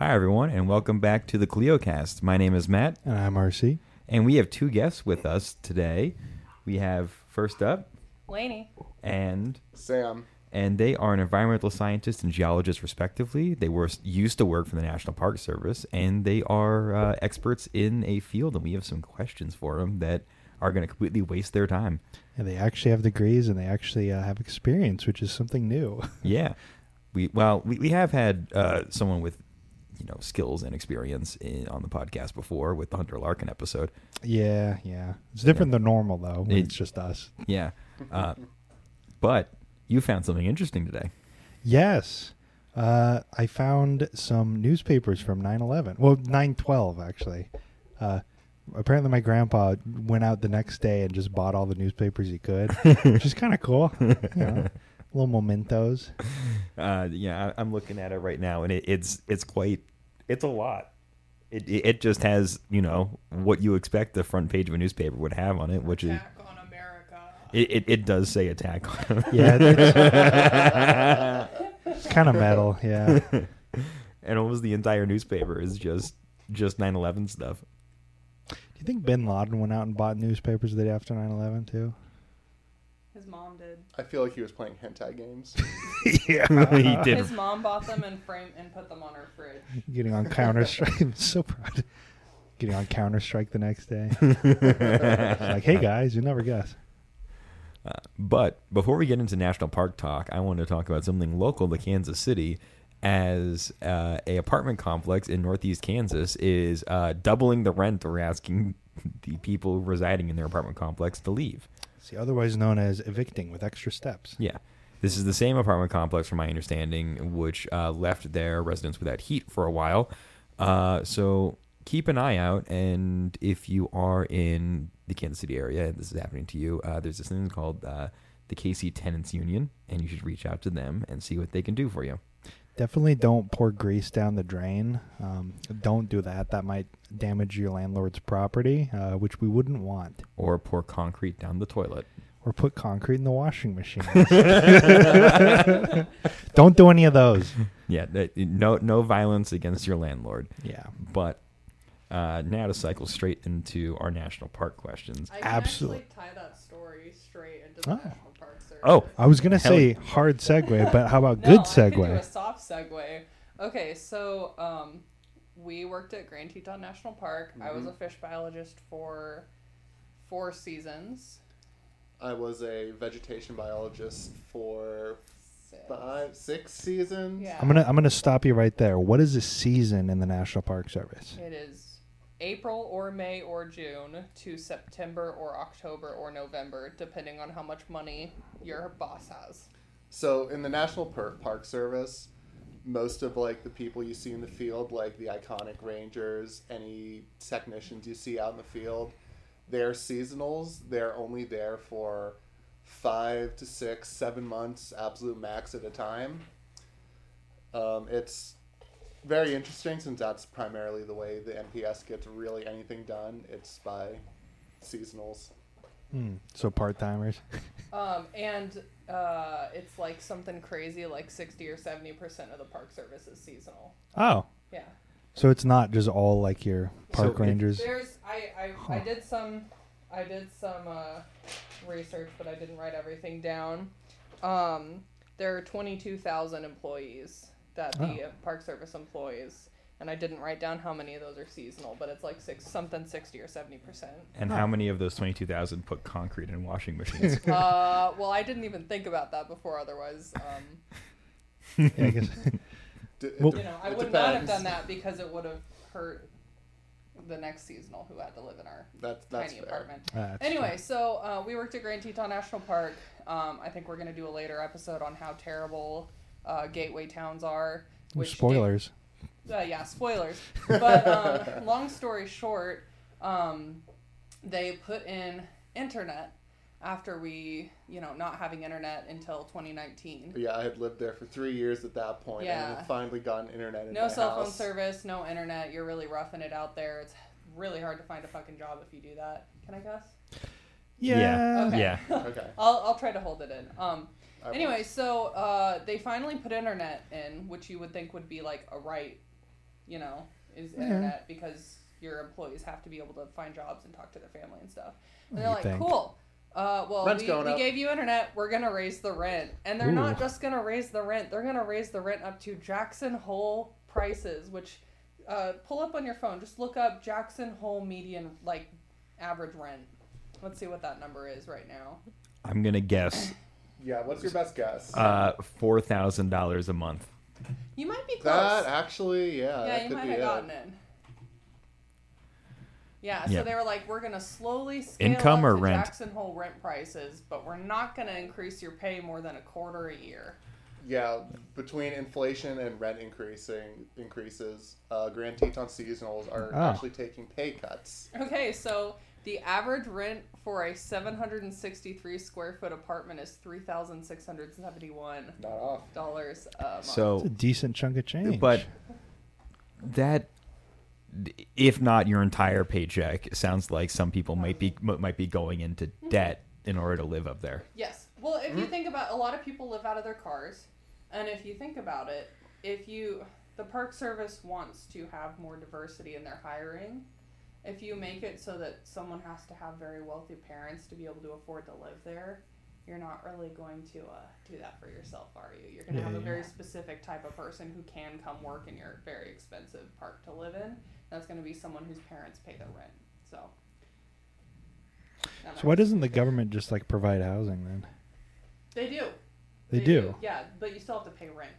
Hi, everyone, and welcome back to the KleioCast. My name is Matt, And I'm RC. and we have two guests with us today. We have first up, Laney. and Sam. and they are an environmental scientist and geologist, respectively. They were used to work for the National Park Service, and they are uh, experts in a field. And we have some questions for them that are going to completely waste their time. And they actually have degrees and they actually uh, have experience, which is something new. Yeah, we well we, we have had uh, someone with you know skills and experience in, on the podcast before with the Hunter Larkin episode. yeah, yeah. It's different than normal, though. It- it's just us. Yeah, uh, but you found something interesting today. Yes. Uh, I found some newspapers from 9 11. Well, 9 12, actually. Uh, apparently, my grandpa went out the next day and just bought all the newspapers he could, which is kind of cool. You know, little mementos. Uh, yeah, I, I'm looking at it right now, and it, it's it's quite it's a lot. It, it it just has you know what you expect the front page of a newspaper would have on it, which is Attack on America. it, it, it does say attack on them. Yeah, it's kind of metal. Yeah. and almost the entire newspaper is just just 9/11 stuff. Do you think Bin Laden went out and bought newspapers the day after 9 11, too? His mom did. I feel like he was playing hentai games. yeah. he did. His mom bought them and framed and put them on her fridge. Getting on Counter Strike. I'm so proud. Getting on Counter Strike the next day. like, hey guys, you never guess. Uh, but before we get into national park talk, I want to talk about something local to Kansas City, as uh, a apartment complex in Northeast Kansas is uh, doubling the rent or asking the people residing in their apartment complex to leave. See, otherwise known as evicting with extra steps. Yeah. This is the same apartment complex, from my understanding, which uh, left their residents without heat for a while. Uh, so keep an eye out. And if you are in the Kansas City area and this is happening to you, uh, there's this thing called uh, the KC Tenants Union, and you should reach out to them and see what they can do for you. Definitely don't pour grease down the drain. Um, don't do that. That might damage your landlord's property, uh, which we wouldn't want. Or pour concrete down the toilet. Or put concrete in the washing machine. don't do any of those. Yeah, that- no, no violence against your landlord. Yeah. But uh, now to cycle straight into our national park questions. I can Absolutely. actually tie that story straight into the Oh. National Park Service. Oh, I was going to Hell say hard segue, but how about no, good I could do a segue? soft segue. Okay, so um, we worked at Grand Teton National Park. I was a fish biologist for four seasons. I was a vegetation biologist for Six. five, six seasons. Yeah. I'm gonna I'm gonna stop you right there. What is a season in the National Park Service? It is April or May or June to September or October or November, depending on how much money your boss has. So in the National Park Service, most of like the people you see in the field, like the iconic rangers, any technicians you see out in the field, they're seasonals. They're only there for five to six, seven months, absolute max at a time. Um, it's very interesting since that's primarily the way the NPS gets really anything done. It's by seasonals. Hmm. So part timers. Um, and uh, it's like something crazy, like 60 or 70% of the Park Service is seasonal. Oh, Yeah. so it's not just all like your park So rangers. There's, I, I, I did some, I did some uh, research, but I didn't write everything down. Um, there are 22,000 employees that the Oh. Park Service employs, and I didn't write down how many of those are seasonal, but it's like six, something 60 or 70 percent. And how many of those 22,000 put concrete in washing machines? uh, well, I didn't even think about that before. Otherwise, um, Yeah, I guess. D- Well- you know, I it would not have done that because it would have hurt the next seasonal who had to live in our That's that's tiny fair. apartment. That's Anyway, so uh, we worked at Grand Teton National Park. Um, I think we're gonna do a later episode on how terrible uh, gateway towns are. Which spoilers. uh, yeah, spoilers. But um, long story short, um, they put in internet after we, you know, not having internet until 2019. Yeah, I had lived there for three years at that point, and Yeah. had finally gotten internet in No my cell phone house. service, no internet. You're really roughing it out there. It's really hard to find a fucking job if you do that. Can I guess? Yeah. Okay. Yeah. Okay. I'll, I'll try to hold it in. Um, I anyway, so uh, they finally put internet in, which you would think would be like a right, you know, is Yeah. internet because your employees have to be able to find jobs and talk to their family and stuff. And they're You like, think. cool. Uh, well, Rent's we, we gave you internet. We're gonna raise the rent, and they're Ooh. not just gonna raise the rent. They're gonna raise the rent up to Jackson Hole prices. Which, uh, pull up on your phone. Just look up Jackson Hole median like average rent. Let's see what that number is right now. I'm gonna guess Yeah, what's your best guess? uh, four thousand dollars a month. You might be close. that actually, yeah, yeah, that you could might be have it. gotten it. Yeah, so Yeah. they were like, we're gonna slowly scale Income up or to rent? Jackson Hole rent prices, but we're not gonna increase your pay more than a quarter a year. Yeah, between inflation and rent increasing increases, uh, Grand Teton seasonals are Oh. actually taking pay cuts. Okay, so the average rent for a 763 square foot apartment is three thousand six hundred seventy-one Not off. dollars a month. So, It's a decent chunk of change. but that, if not your entire paycheck, sounds like some people might be might be going into mm-hmm. debt in order to live up there. Yes. Well, if you mm-hmm. think about a lot of people live out of their cars, and if you think about it, if you the Park Service wants to have more diversity in their hiring, if you make it so that someone has to have very wealthy parents to be able to afford to live there, you're not really going to uh, do that for yourself, are you? You're going to Yeah, have a yeah. very specific type of person who can come work in your very expensive park to live in. That's going to be someone whose parents pay their rent. So. so why doesn't the government just like provide housing then? They do. They, do. Yeah, but you still have to pay rent.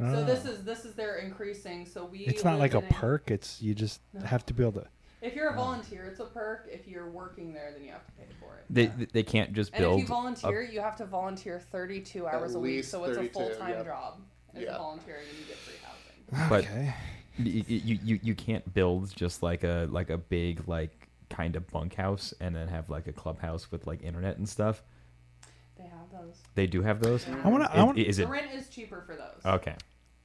Oh. So this is this is their increasing. So we. It's not like a in perk. It's you just No. have to be able to. If you're a volunteer, it's a perk. If you're working there, then you have to pay for it. They Yeah. they can't just build. and build. if you volunteer, you have to volunteer 32 hours a week. So it's a full time yep. job. As Yeah. a volunteer, and you get free housing. But- okay. you, you, you, you can't build just like a like a big like kind of bunkhouse and then have like a clubhouse with like internet and stuff. They have those. They do have those. Yeah. I want to. I Is, want. is the it rent is cheaper for those. okay?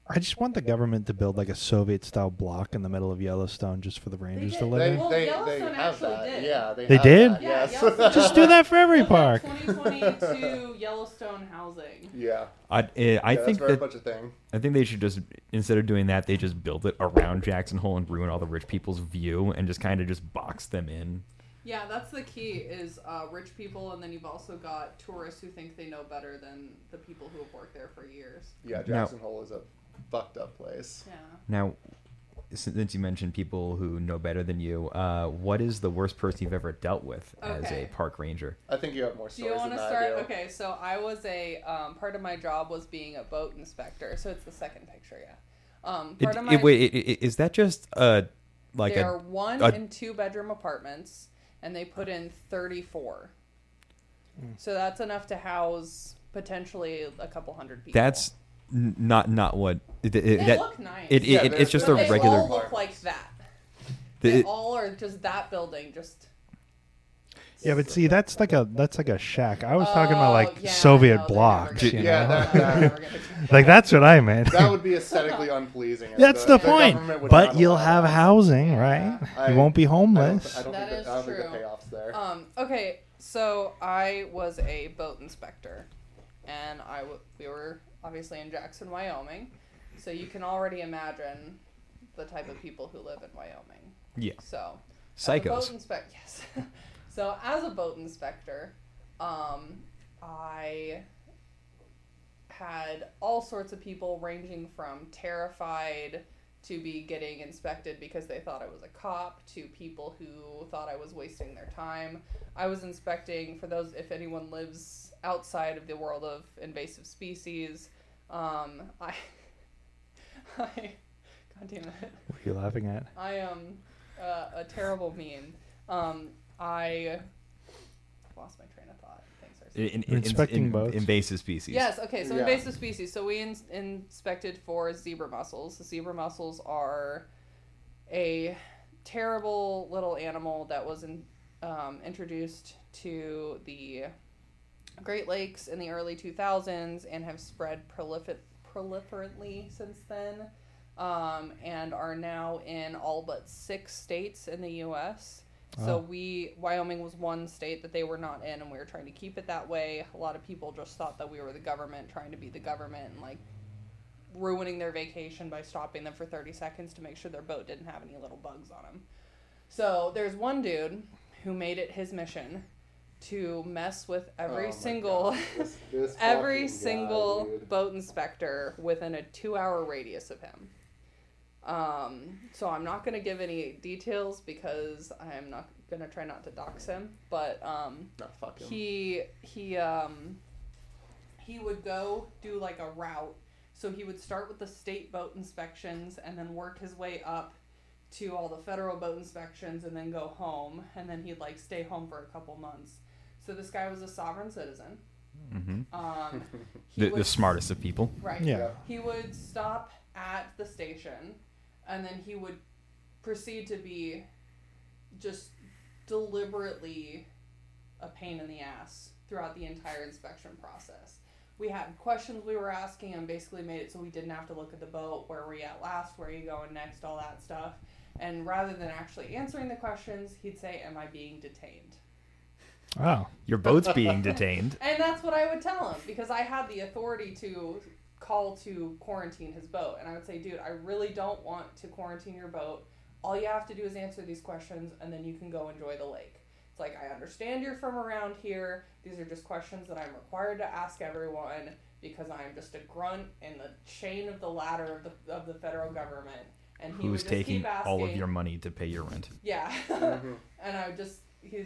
I just want the government to build like a Soviet style block in the middle of Yellowstone just for the Rangers to live They, in. Well, they, they Yellowstone have actually that. did. Yeah, they, They have did? that, Yeah, yes. Yellowstone- Just do that for every Look up park. 2022 Yellowstone housing. yeah, I uh, I yeah, think that's very that much a thing. I think they should just instead of doing that, they just build it around Jackson Hole and ruin all the rich people's view and just kind of just box them in. Yeah, that's the key is uh, rich people, and then you've also got tourists who think they know better than the people who have worked there for years. Yeah, Now- Jackson Hole is a fucked up place. Yeah. Now, since you mentioned people who know better than you, uh, what is the worst person you've ever dealt with as Okay. a park ranger? I think you have more Do you stories want than to I start? do. Okay, so I was a um, part of my job was being a boat inspector. So it's the second picture, yeah. Um, It, part of it- my wait, i- i- is that just uh like they a are one a- and two bedroom apartments, and they put in thirty four. Hmm. So that's enough to house potentially a couple hundred people. that's n- not not what it, it- they that look nice. it, Yeah, it, they're- it's just but a they regular all look like that. the- They it- all are just that building, just Yeah, but see, that's like a that's like a shack. I was talking about Oh, like yeah, Soviet no, blocks. You gonna- know? Yeah, that- they're never gonna do like that's what I meant. That would be aesthetically unpleasing. That's the, point. government But you'll have that. housing, right? I- you won't be I don't, homeless. I don't That think is that, I don't true. think the payoffs there. Um, okay, so I was a boat inspector, and I w- we were obviously in Jackson, Wyoming, so you can already imagine the type of people who live in Wyoming. yeah So, as a boat psychos. inspec- yes. so as a boat inspector, um, I had all sorts of people ranging from terrified to be getting inspected because they thought I was a cop to people who thought I was wasting their time. I was inspecting for those if anyone lives outside of the world of invasive species. Um, I, I, God damn it. What are you laughing at? I am uh, a terrible meme. Um, I lost my train of thought. Thanks, RC. In, You're inspecting boats? invasive species. Yes. Okay. So Yeah. invasive species. So we in- inspected for zebra mussels. The zebra mussels are a terrible little animal that was in, um, introduced to the Great Lakes in the early 2000s and have spread prolific proliferantly since then, um, and are now in all but six states in the U.S. So Wow. we Wyoming was one state that they were not in, and we were trying to keep it that way. A lot of people just thought that we were the government trying to be the government and like ruining their vacation by stopping them for 30 seconds to make sure their boat didn't have any little bugs on them. So there's one dude who made it his mission to mess with every Oh single This- this every fucking guy, single boat inspector within a two hour radius of him. Um, so I'm not gonna give any details because I'm not gonna try not to dox him. But um, Nah, fuck him. he he um he would go do like a route. So he would start with the state boat inspections and then work his way up to all the federal boat inspections and then go home and then he'd like stay home for a couple months. So this guy was a sovereign citizen. hmm Um, he The, the smartest of people. Right. Yeah. He would stop at the station and then he would proceed to be just deliberately a pain in the ass throughout the entire inspection process. We had questions we were asking and basically made it so we didn't have to look at the boat, where were you at last, where are you going next, all that stuff. And rather than actually answering the questions, he'd say, Am I being detained? Wow. Your boat's being detained. And that's what I would tell him because I had the authority to call to quarantine his boat. And I would say, dude, I really don't want to quarantine your boat. All you have to do is answer these questions and then you can go enjoy the lake. It's like, I understand you're from around here. These are just questions that I'm required to ask everyone because I'm just a grunt in the chain of the ladder of the, of the federal government. And he would Who's just taking keep asking, all of your money to pay your rent? yeah. Mhm. and I would just he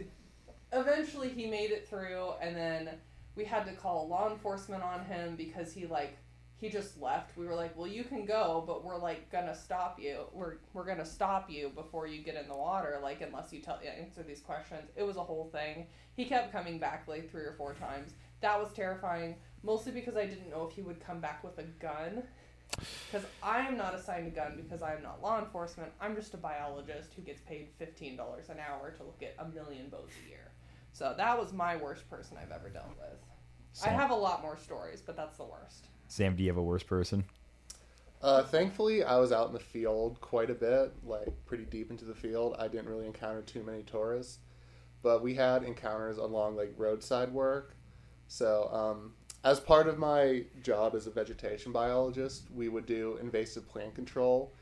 eventually he made it through and then we had to call law enforcement on him because he like he just left. We were like, "Well, you can go, but we're like gonna stop you. We're we're gonna stop you before you get in the water, like unless you tell answer these questions." It was a whole thing. He kept coming back like three or four times. That was terrifying, mostly because I didn't know if he would come back with a gun. Because I am not assigned a gun because I am not law enforcement. I'm just a biologist who gets paid fifteen dollars an hour to look at a million boats a year. So that was my worst person I've ever dealt with. I have a lot more stories, but that's the worst. Sam, do you have a worse person? Uh, thankfully, I was out in the field quite a bit, like pretty deep into the field. I didn't really encounter too many tourists, but we had encounters along like roadside work. So, um, as part of my job as a vegetation biologist, we would do invasive plant control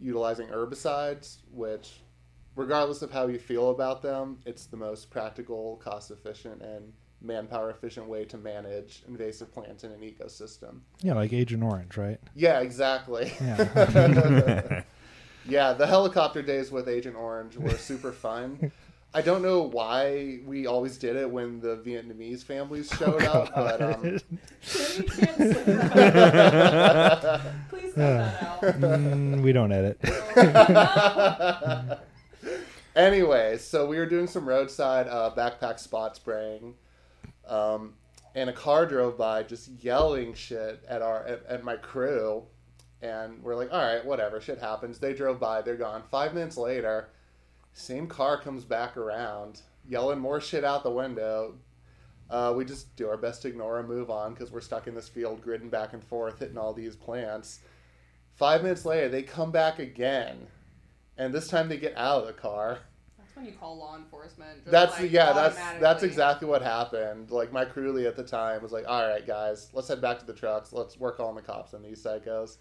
utilizing herbicides, which, regardless of how you feel about them, it's the most practical, cost efficient, and manpower efficient way to manage invasive plants in an ecosystem. Yeah, like Agent Orange, right? Yeah, exactly. Yeah. yeah, the helicopter days with Agent Orange were super fun. I don't know why we always did it when the Vietnamese families showed up, but um, Tim, you can't that. Please cut that out. Mm, we don't edit. anyway, so we were doing some roadside uh, backpack spot spraying, um, and a car drove by just yelling shit at our at, at my crew, and we're like, all right, whatever, shit happens. They drove by, they're gone. Five minutes later, same car comes back around, yelling more shit out the window. Uh, we just do our best to ignore and move on because we're stuck in this field, gridding back and forth, hitting all these plants. Five minutes later, they come back again, and this time they get out of the car. That's when you call law enforcement. just, That's like, yeah, that's that's exactly what happened. Like my crew lead at the time was like, "All right, guys, let's head back to the trucks. Let's work on the cops and these psychos."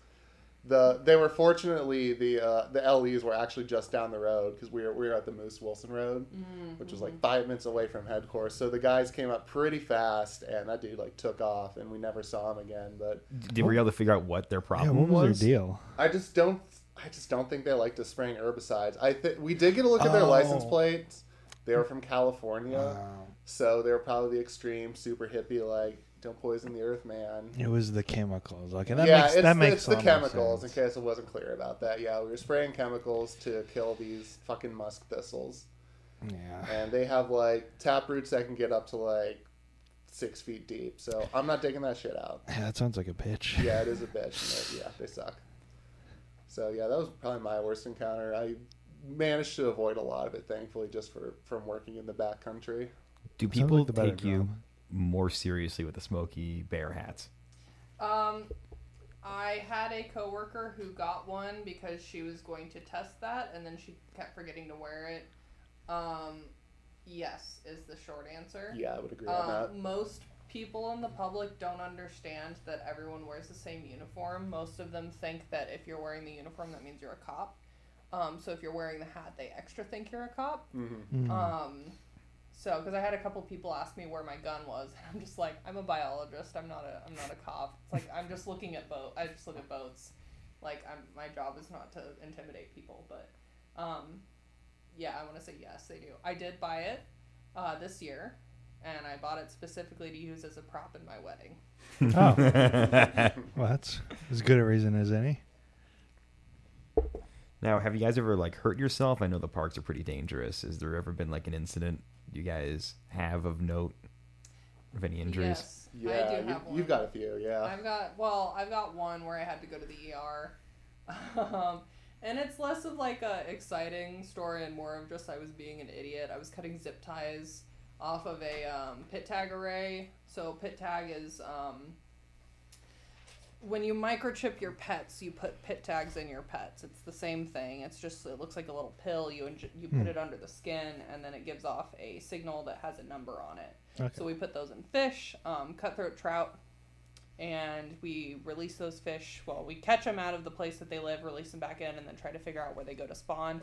The they were fortunately the uh, the LEs were actually just down the road because we were we were at the Moose Wilson Road, Mm, which was mhm. like five minutes away from headquarters. So the guys came up pretty fast, and that dude like took off, and we never saw him again. But Did we able to figure out what their Yeah, problem what was, was? their deal? I just don't. I just don't think they like to spraying herbicides. I think we did get a look at their oh. license Oh. plates. They were from California. Wow. So they were probably the extreme, super hippie, like don't poison the earth, man. It was the chemicals. Like and that yeah, makes it's, that the, makes it's the a lot more chemicals. In case it wasn't clear about that, yeah, we were spraying chemicals to kill these fucking musk thistles, Yeah. and they have like tap roots that can get up to like six feet deep. So I'm not digging that shit out. Yeah, that sounds like a bitch. Yeah, it is a bitch. They, yeah, they suck. So yeah, that was probably my worst encounter. I managed to avoid a lot of it, thankfully, just for from working in the backcountry. Do people like take you job. more seriously with the smoky bear hats? Um, I had a coworker who got one because she was going to test that, and then she kept forgetting to wear it. Um, yes, is the short answer. Yeah, I would agree on that. Um, most people in the public don't understand that everyone wears the same uniform. Most of them think that if you're wearing the uniform, that means you're a cop. Um, so if you're wearing the hat, they extra think you're a cop. Mm-hmm. Mm. Um, so because I had a couple people ask me where my gun was, and I'm just like, I'm a biologist. I'm not a I'm not a cop. It's like I'm just looking at boat. I just look at boats. Like I'm my job is not to intimidate people, but um, yeah, I want to say yes, they do. I did buy it uh, this year, and I bought it specifically to use as a prop in my wedding. Oh. well, that's as good a reason as any. now, have you guys ever like hurt yourself? I know the parks are pretty dangerous. Has there ever been like an incident you guys have of note of any injuries? Yes, Yeah, I do you, have one. you've got a few. Yeah. I've got well, I've got one where I had to go to the ER, um, and it's less of like a exciting story and more of just I was being an idiot. I was cutting zip ties off of a um, pit tag array. So pit tag is um, when you microchip your pets, you put pit tags in your pets. It's the same thing. It's just it looks like a little pill. You inj- you put Hmm. it under the skin, and then it gives off a signal that has a number on it. Okay. So we put those in fish, um, cutthroat trout, and we release those fish. Well, we catch them out of the place that they live, release them back in, and then try to figure out where they go to spawn.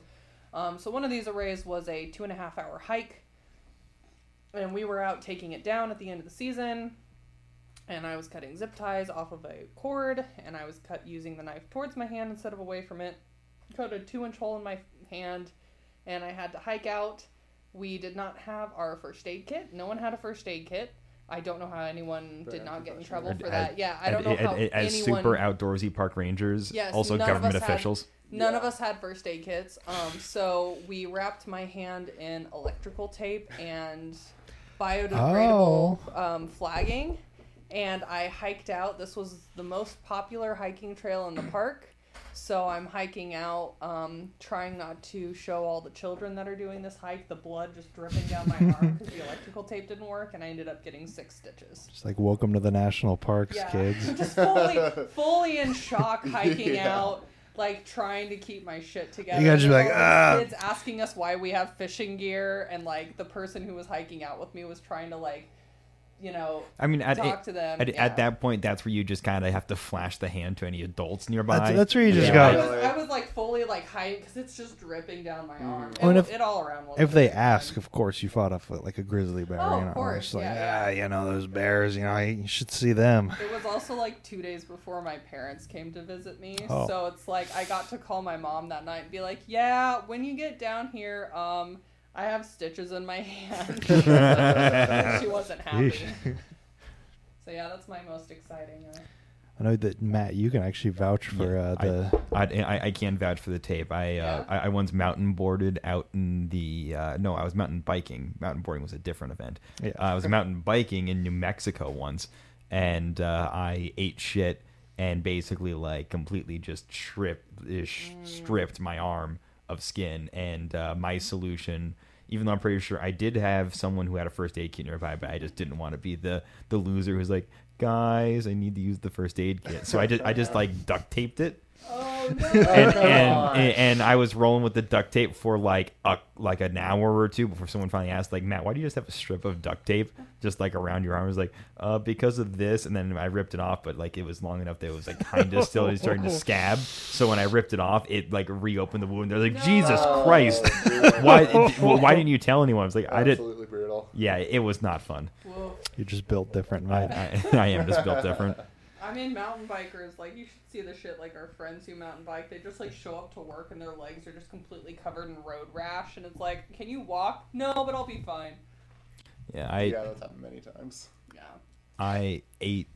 Um, so one of these arrays was a two and a half hour hike, and we were out taking it down at the end of the season. And I was cutting zip ties off of a cord, and I was cut using the knife towards my hand instead of away from it. Cut a two inch hole in my hand, and I had to hike out. We did not have our first aid kit. No one had a first aid kit. I don't know how anyone Very did not get in unprofessional. trouble for As- that. Yeah, I don't know as, how as anyone. super outdoorsy park rangers, Yes, also none of government had- officials. None of us had first aid kits. Um, so we wrapped my hand in electrical tape and biodegradable um, flagging, and I hiked out. This was the most popular hiking trail in the park. So I'm hiking out, um, trying not to show all the children that are doing this hike the blood just dripping down my arm because the electrical tape didn't work, and I ended up getting six stitches. Just like welcome to the national parks, Yeah, kids. just fully, fully in shock, hiking Yeah. out, like trying to keep my shit together. You are then like, "Ah." kids asking us why we have fishing gear, and like the person who was hiking out with me was trying to like, you know, I mean, at, talk to them. at, yeah. at that point, that's where you just kind of have to flash the hand to any adults nearby. That's, that's where you just Yeah. I go. was, I was like fully like hiding because it's just dripping down my arm. Oh, and if- it all around. was If they fine. ask, of course, you fought off like a grizzly bear. Oh, you of know, course, It's like, yeah, ah, you know, those bears, you know, you should see them. It was also like two days before my parents came to visit me. Oh. So it's like I got to call my mom that night and be like, Yeah, when you get down here, um, I have stitches in my hand. she wasn't happy. Yeesh. So yeah, that's my most exciting. Uh, I know that Matt, you can actually vouch for Yeah, uh, the. I, I, I can vouch for the tape. I, uh, I I once mountain boarded out in the uh, no, I was mountain biking. Mountain boarding was a different event. Yeah. Uh, I was mountain biking in New Mexico once, and uh, I ate shit and basically like completely just stripped ish stripped my arm of skin. And uh, my solution, even though I'm pretty sure I did have someone who had a first aid kit nearby, but I just didn't want to be the the loser who's like, guys, I need to use the first aid kit. So I just I just like duct taped it oh no! and, and, and I was rolling with the duct tape for like a like an hour or two before someone finally asked like Matt why do you just have a strip of duct tape just like around your arm? I was like uh because of this and then I ripped it off but like it was long enough that it was like kind of still starting to scab. So when I ripped it off it like reopened the wound. They're like Jesus Oh, Christ. Dude. why why didn't you tell anyone? I was like I did Absolutely brutal. yeah it was not fun. Whoa. You're just built different, I, I, I am just built different I mean, mountain bikers, like, you should see the shit, like, our friends who mountain bike, they just, like, show up to work and their legs are just completely covered in road rash, and it's like, can you walk? No, but I'll be fine. yeah I yeah, that's happened many times. Yeah. I ate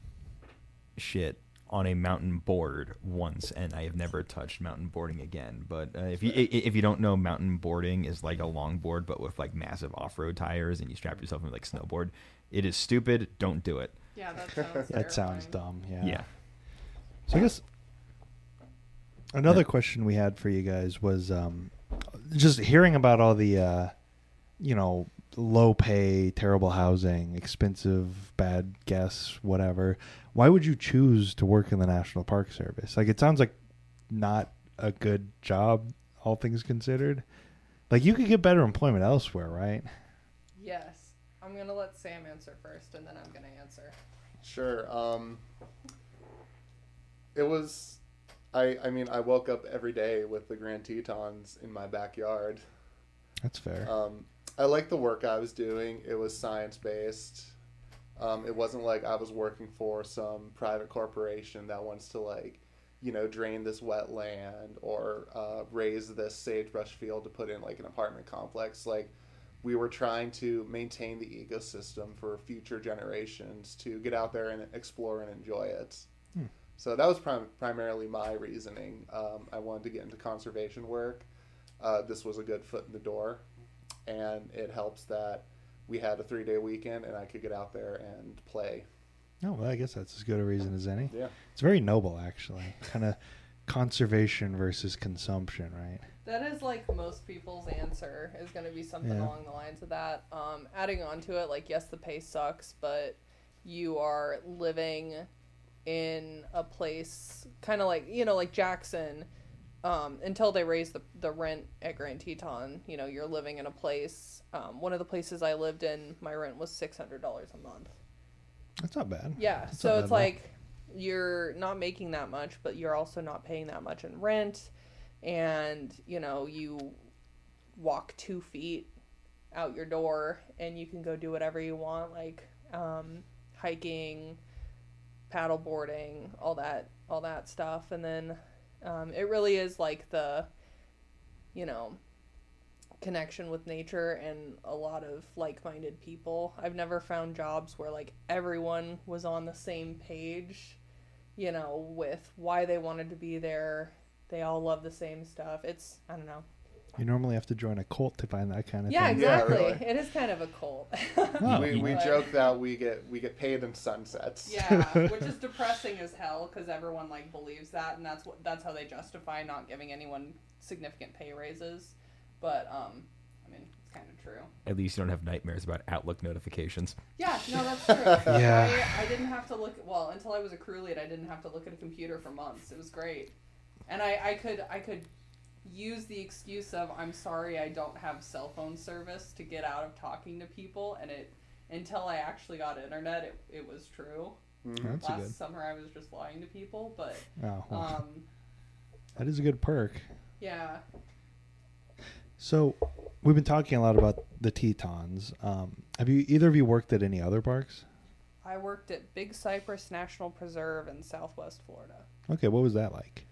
shit on a mountain board once, and I have never touched mountain boarding again. But uh, if you if you don't know, mountain boarding is like a longboard, but with like massive off road tires, and you strap yourself in like snowboard. It is stupid. Don't do it. Yeah, that sounds That sounds dumb. Yeah. Yeah. So I guess another question we had for you guys was um, just hearing about all the, uh, you know, low pay, terrible housing, expensive, bad guests, whatever. Why would you choose to work in the National Park Service? Like, it sounds like not a good job, all things considered. Like, you could get better employment elsewhere, right? Yes. I'm gonna let Sam answer first, and then I'm gonna answer. Sure. Um, it was. I I mean I woke up every day with the Grand Tetons in my backyard. That's fair. Um, I liked the work I was doing. It was science based. Um, it wasn't like I was working for some private corporation that wants to like, you know, drain this wetland or uh, raze this sagebrush field to put in like an apartment complex. Like, we were trying to maintain the ecosystem for future generations to get out there and explore and enjoy it. Hmm. So that was prim- primarily my reasoning. Um, I wanted to get into conservation work. Uh, this was a good foot in the door, and it helps that we had a three day weekend and I could get out there and play. oh, well, I guess that's as good a reason as any. Yeah. It's very noble, actually. Kind of conservation versus consumption, right? That is like most people's answer is going to be something Yeah. along the lines of that. Um, adding on to it, like yes, the pay sucks, but you are living in a place kind of like you know like Jackson. Um, until they raise the, the rent at Grand Teton, you know, you're living in a place. Um, one of the places I lived in, my rent was six hundred dollars a month. That's not bad. Yeah, That's so it's like you're not making that much, but you're also not paying that much in rent, and you know you walk two feet out your door and you can go do whatever you want, like um, hiking, paddle boarding, all that, all that stuff, and then um, it really is like the, you know, connection with nature and a lot of like-minded people. I've never found jobs where like everyone was on the same page, you know, with why they wanted to be there. They all love the same stuff. It's I don't know. You normally have to join a cult to find that kind of Yeah, thing. Yeah, exactly. really. It is kind of a cult. Oh, we we But- joke that we get we get paid in sunsets. Yeah, which is depressing as hell because everyone like believes that, and that's what that's how they justify not giving anyone significant pay raises. But um, I mean, it's kind of true. At least you don't have nightmares about Outlook notifications. Yeah, no, that's true. Yeah. I, I didn't have to look. Well, until I was a crew lead, I didn't have to look at a computer for months. It was great, and I, I could I could use the excuse of I'm sorry I don't have cell phone service to get out of talking to people, and it until I actually got internet, it, it was true. Mhm. That's Last good. summer, I was just lying to people, but Oh, well, um, that is a good perk. yeah. So, we've been talking a lot about the Tetons. Um, have you either of you worked at any other parks? I worked at Big Cypress National Preserve in Southwest Florida. Okay, what was that like?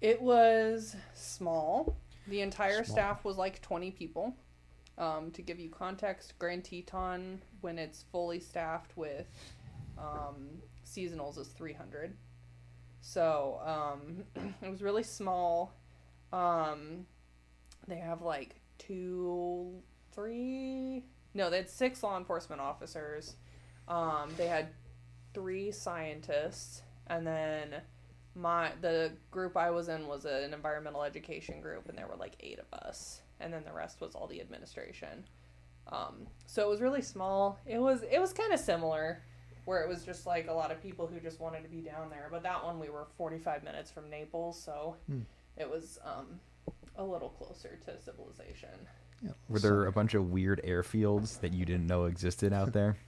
It was small. The entire Small. staff was like 20 people. Um, to give you context, Grand Teton, when it's fully staffed with um, seasonals, is 300. So um, it was really small. Um, they have like two, three. No, they had six law enforcement officers. Um, they had three scientists, and then my the group I was in was an environmental education group, and there were like eight of us, and then the rest was all the administration. Um, so it was really small. It was it was kind of similar, where it was just like a lot of people who just wanted to be down there. But that one we were forty five minutes from Naples, so Hmm. it was um, a little closer to civilization. Yeah, Were there a bunch of weird airfields that you didn't know existed out there?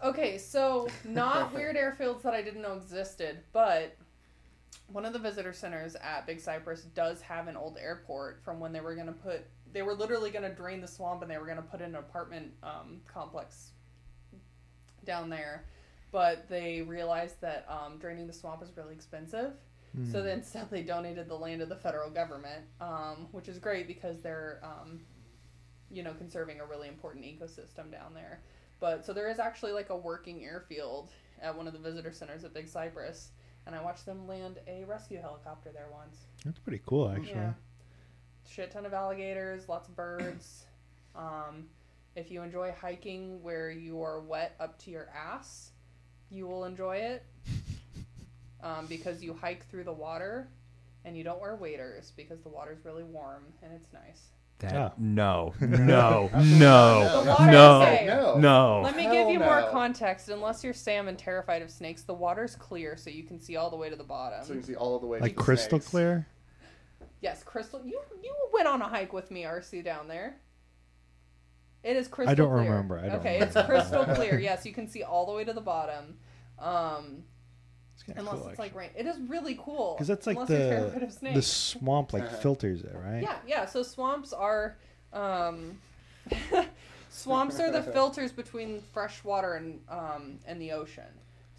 Okay, so not weird airfields that I didn't know existed, but one of the visitor centers at Big Cypress does have an old airport from when they were going to put, they were literally going to drain the swamp and they were going to put in an apartment um, complex down there. But they realized that um, draining the swamp is really expensive. Hmm. So then instead they donated the land to the federal government, um, which is great because they're, um, you know, conserving a really important ecosystem down there. But so there is actually like a working airfield at one of the visitor centers at Big Cypress, and I watched them land a rescue helicopter there once. That's pretty cool, actually. Yeah, shit ton of alligators, lots of birds. Um, if you enjoy hiking where you are wet up to your ass, you will enjoy it um, because you hike through the water and you don't wear waders because the water's really warm and it's nice. That Oh. no, no, no, no. No. no. Let me hell give you more context. Unless you're Sam and terrified of snakes, the water's clear so you can see all the way to the bottom. So you can see all the way. Like to crystal snakes. clear? yes, Crystal, you you went on a hike with me, RC, down there. It is crystal. I don't clear. remember. I don't okay, remember. it's crystal clear. Yes, you can see all the way to the bottom. Um, It's unless cool, it's like rain, it is really cool. because that's like unless you're terrified the the swamp like Uh-huh. filters it, right? Yeah, yeah. So swamps are um, swamps are the filters between fresh water and um, and the ocean.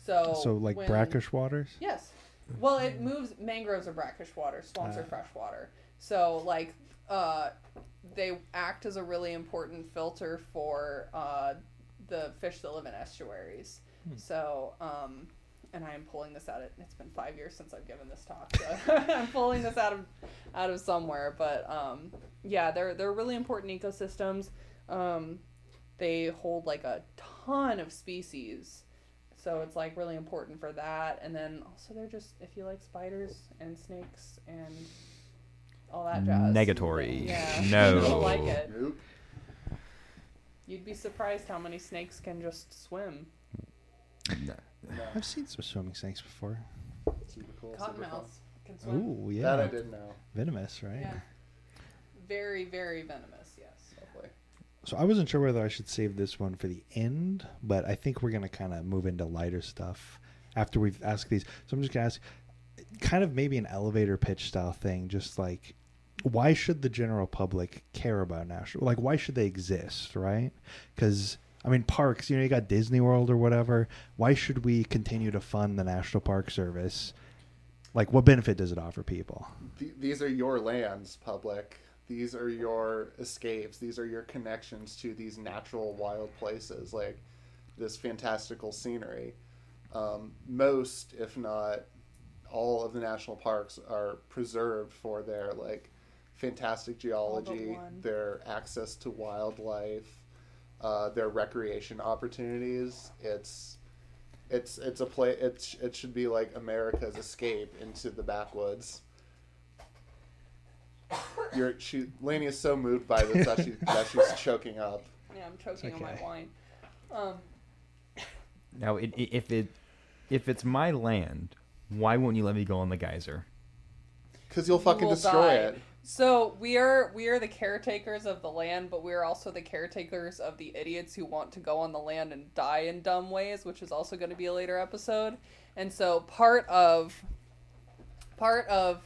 So So like when- brackish waters. Yes. Well, it moves. Mangroves are brackish water. Swamps are Ah. fresh water. So like, uh, they act as a really important filter for uh, the fish that live in estuaries. So, um, and I am pulling this out. Of, it's been five years since I've given this talk. So I'm pulling this out of out of somewhere. But um, yeah, they're they're really important ecosystems. Um, they hold like a ton of species. So it's like really important for that. And then also they're just if you like spiders and snakes and all that jazz. Negatory. Yeah. No. You don't like it. Nope. You'd be surprised how many snakes can just swim. No. I've seen some swimming snakes before. Super cool. Cottonmouths can swim. Ooh, yeah. That I didn't know. Venomous, right? Yeah. Very, very venomous, yes. Lovely. So I wasn't sure whether I should save this one for the end, but I think we're gonna kind of move into lighter stuff after we've asked these. So I'm just gonna ask, kind of maybe an elevator pitch style thing, just like why should the general public care about national? Like why should they exist, right? Because I mean parks, you know, you got Disney World or whatever. Why should we continue to fund the National Park Service? Like what benefit does it offer people? Th- these are your lands, public. These are your escapes. These are your connections to these natural wild places, like this fantastical scenery. Um, most, if not all, of the national parks are preserved for their like fantastic geology, their access to wildlife, uh, their recreation opportunities. It's it's it's a play. It sh- it should be like America's escape into the backwoods. You're she Laney is so moved by this that she that she's choking up. Yeah, I'm choking on my wine. Um, Now, it, i if it if it's my land, why won't you let me go on the geyser? Because you'll fucking will destroy die. it. So we are we are the caretakers of the land, but we are also the caretakers of the idiots who want to go on the land and die in dumb ways, which is also going to be a later episode. And so part of part of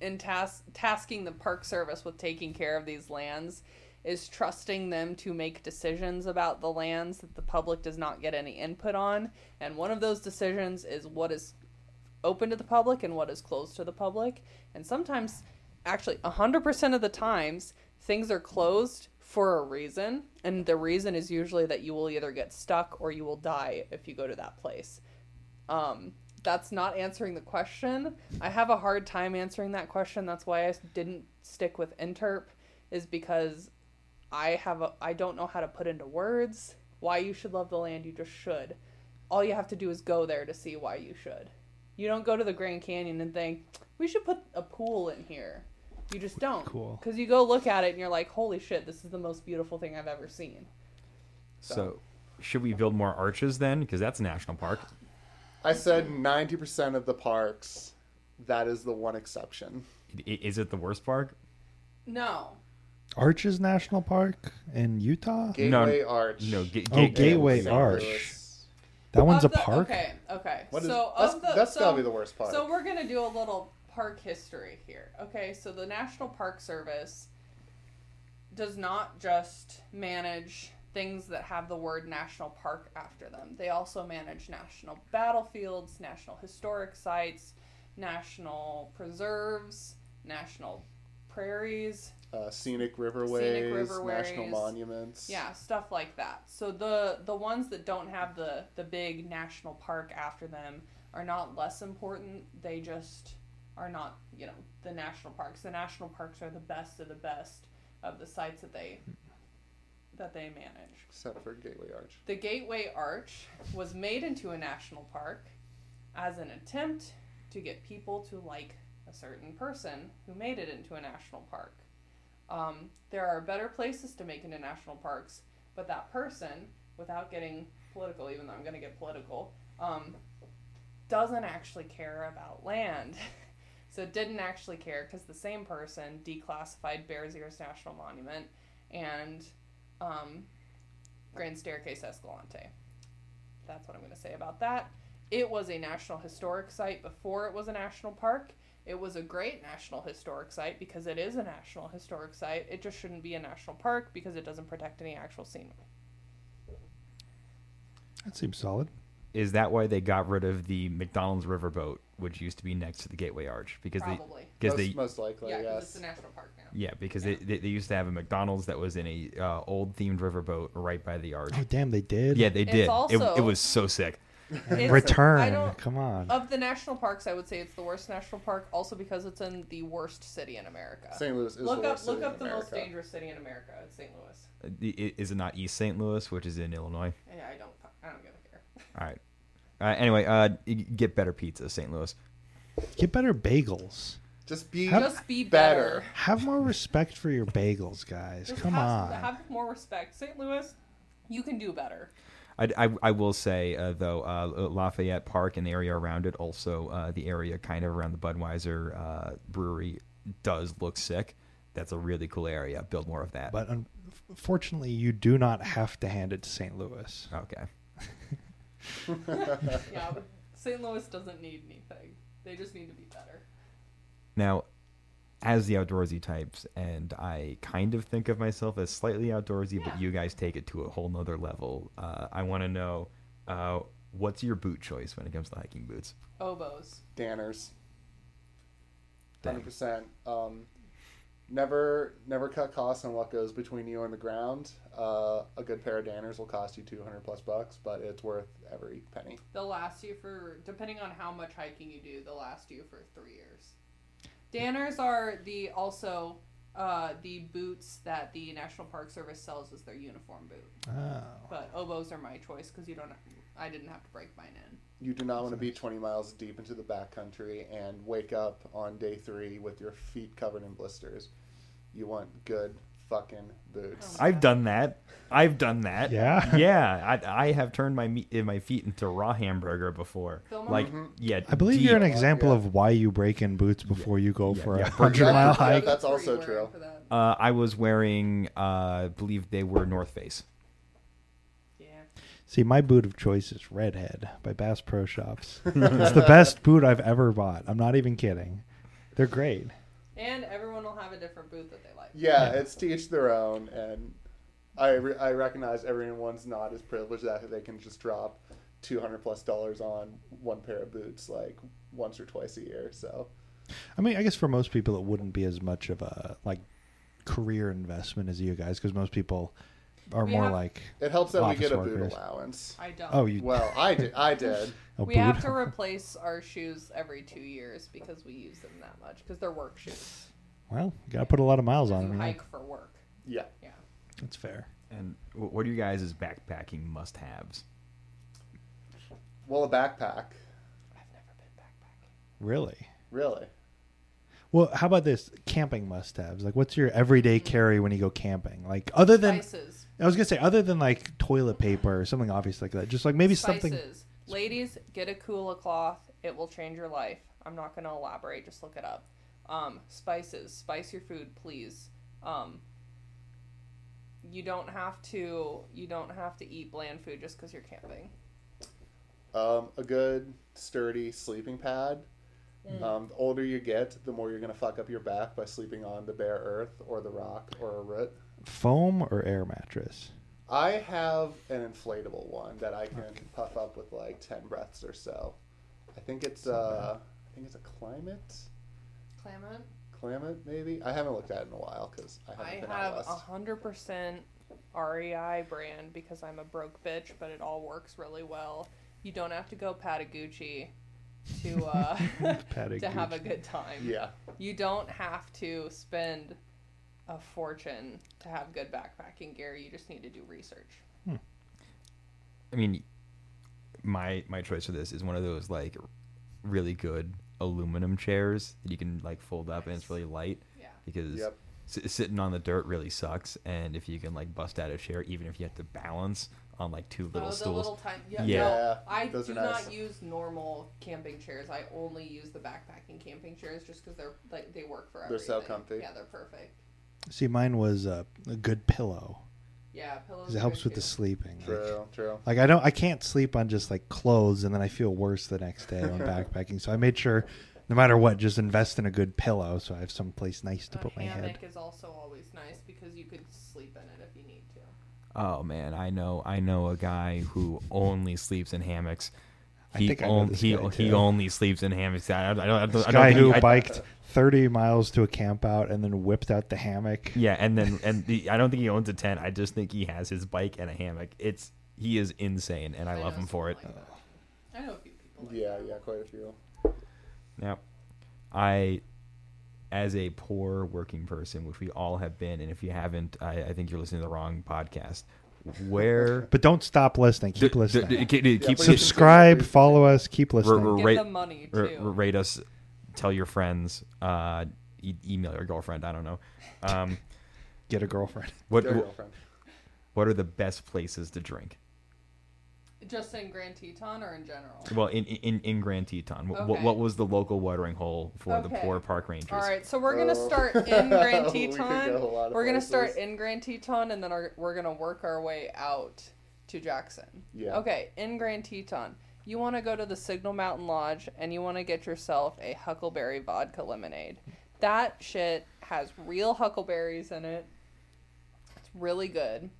in task tasking the park service with taking care of these lands is trusting them to make decisions about the lands that the public does not get any input on. And one of those decisions is what is open to the public and what is closed to the public. And sometimes, actually, 100% of the times, things are closed for a reason. And the reason is usually that you will either get stuck or you will die if you go to that place. Um, that's not answering the question. I have a hard time answering that question. That's why I didn't stick with interp, is because I have a I don't know how to put into words why you should love the land. You just should. All you have to do is go there to see why you should. You don't go to the Grand Canyon and think we should put a pool in here. You just don't. Cool. Because you go look at it and you're like, holy shit, this is the most beautiful thing I've ever seen. So, should we build more arches then? Because that's a national park. I said ninety percent of the parks. That is the one exception. Is it the worst park? No. Arches National Park in Utah. Gateway Arch. No, ga- Oh, ga- Gateway Arch. Louis. That one's a the- park. Okay, okay. What is- so that's of the, that's so, gotta be the worst part. So we're gonna do a little park history here. Okay, so the National Park Service does not just manage things that have the word national park after them. They also manage national battlefields, national historic sites, national preserves, national prairies, uh, scenic riverways, riverways. national monuments. yeah, stuff like that. So the the ones that don't have the the big national park after them are not less important. They just are not, you know, the national parks. The national parks are the best of the best of the sites that they that they manage. Except for Gateway Arch. The Gateway Arch was made into a national park as an attempt to get people to like a certain person who made it into a national park. Um, there are better places to make into national parks, but that person, without getting political, even though I'm going to get political, um, doesn't actually care about land. so it didn't actually care because the same person declassified Bears Ears National Monument and um, Grand Staircase Escalante. That's what I'm going to say about that. It was a National Historic Site before it was a national park. It was a great National Historic Site because it is a National Historic Site. It just shouldn't be a national park because it doesn't protect any actual scenery. That seems solid. Is that why they got rid of the McDonald's riverboat, which used to be next to the Gateway Arch? Because Probably. they because most, they most likely, yeah, because yes. it's a national park now. yeah because They, they they used to have a McDonald's that was in a uh, old themed riverboat right by the arch. Oh damn, they did. Yeah, they It's did. it, also- it was so sick. And It's- I Return. Come on. Of the national parks, I would say it's the worst national park, also because it's in the worst city in America. St. Louis is look the up worst look city in up the most dangerous city in America. It's St. Louis. Uh, the- i- Is it not East St. Louis, which is in Illinois? Yeah, I don't I don't give a care. All right. Uh, anyway, uh, get better pizza, St. Louis. Get better bagels. Just be Just be better. better. Have more respect for your bagels, guys. Just Come have, on. Have more respect, St. Louis. You can do better. I, I, I will say uh, though uh, Lafayette Park and the area around it, also uh, the area kind of around the Budweiser uh, brewery, does look sick. That's a really cool area. Build more of that. But unfortunately, you do not have to hand it to St. Louis. okay. Yeah, St. Louis doesn't need anything. They just need to be better. Now, as the outdoorsy types, and I kind of think of myself as slightly outdoorsy, but you guys take it to a whole nother level. Uh, I want to know uh, what's your boot choice when it comes to hiking boots? Oboz. Danners. Damn. Hundred percent. Um, never, never cut costs on what goes between you and the ground. Uh, a good pair of Danners will cost you two hundred plus bucks, but it's worth every penny. They'll last you for, depending on how much hiking you do, they'll last you for three years. Danners are the also uh, the boots that the National Park Service sells as their uniform boot. Oh. But Oboz are my choice because you don't. I didn't have to break mine in. You do not want to be twenty miles deep into the backcountry and wake up on day three with your feet covered in blisters. You want good fucking boots. Oh. I've done that. I've done that. Yeah? yeah. I, I have turned my meat, my feet into raw hamburger before. Fillmore? Like, Mhm. yeah. I believe you're an example Yeah. of why you break in boots before you go Yeah, for yeah. a hundred Yeah, mile yeah, hike. that's also true. that? Uh, I was wearing, uh, I believe they were North Face. Yeah. See, my boot of choice is Redhead by Bass Pro Shops. it's the best boot I've ever bought. I'm not even kidding. They're great. And everyone will have a different boot that they like. Yeah, Yeah. it's to each their own, and I re- I recognize everyone's not as privileged that they can just drop two hundred plus dollars on one pair of boots like once or twice a year. So I mean, I guess for most people, it wouldn't be as much of a like career investment as you guys, because most people are We more have- like, it helps that we get a workers. boot allowance. I don't. oh, you Well, I did. I did. a we boot. have to replace our shoes every two years because we use them that much because they're work shoes. Well, you gotta put a lot of miles on You them. you know? hike for work. Yeah. Yeah. That's fair. And what are you guys' backpacking must-haves? Well, a backpack. I've never been backpacking. Really. Really. Well, how about this camping must-haves? Like, what's your everyday mm-hmm. carry when you go camping? Like, other than Spices. I was gonna say, other than like toilet paper or something obvious like that, just like maybe something. Spices. Ladies, get a Kula cloth. It will change your life. I'm not going to elaborate. Just look it up. Um, spices. Spice your food, please. Um, you don't have to. You don't have to eat bland food just because you're camping. Um, a good sturdy sleeping pad. Mm. Um, the older you get, the more you're gonna fuck up your back by sleeping on the bare earth or the rock or a root. Foam or air mattress? I have an inflatable one that I can puff up with like ten breaths or so. I think it's Not uh, I think it's a Klymit, Clement. Klymit maybe. I haven't looked at it in a while because I haven't I been have out a west. hundred percent REI brand because I'm a broke bitch, but it all works really well. You don't have to go Patagucci to uh, to have a good time. Yeah, You don't have to spend a fortune to have good backpacking gear. You just need to do research. I mean, my my choice for this is one of those like really good aluminum chairs that you can like fold up and it's really light Yeah. because Yep. s- sitting on the dirt really sucks. And if you can like bust out a chair, even if you have to balance on like two little oh, the stools, little time. Yeah. Yeah. No, I those do nice. not use normal camping chairs. I only use the backpacking camping chairs just because they're like they work for They're everything. so comfy. Yeah, they're perfect. See, mine was a, a good pillow, Yeah, pillows. 'Cause it helps good with the too. sleeping. Like, True, true. like I don't, I can't sleep on just like clothes, and then I feel worse the next day when backpacking. So I made sure, no matter what, just invest in a good pillow, so I have some place nice to A put my head. hammock head. is also always nice because you could sleep in it if you need to. Oh man, I know I know a guy who only sleeps in hammocks. I He think I know on- this he guy, he too. only sleeps in hammocks. I, I, don't- I don't, This I don't guy who I- biked 30 miles to a camp out and then whipped out the hammock. Yeah, and then and the, I don't think he owns a tent. I just think he has his bike and a hammock. It's he is insane, and I, love him for it. like. I know a few people. Like Yeah, that. yeah, quite a few. Now, I, as a poor working person, which we all have been, and if you haven't, I, I think you're listening to the wrong podcast. Where But don't stop listening. Keep D- d- listening. d- keep, keep- please. Subscribe, follow us, keep listening. r- Give rate- them money too. r- rate us, tell your friends, uh, e- email your girlfriend. I don't know. Um, Get a girlfriend. what Your wh- girlfriend. what are the best places to drink? Just in Grand Teton or in general? Well, in in, in Grand Teton, Wh- what, what was the local watering hole for the poor park rangers? All right, so we're gonna Oh. start in Grand We could Teton. go a lot of we're gonna start in Grand Teton, and then our, we're gonna work our way out to Jackson. Yeah. Okay, in Grand Teton, you want to go to the Signal Mountain Lodge, and you want to get yourself a Huckleberry vodka lemonade. That shit has real huckleberries in it. It's really good.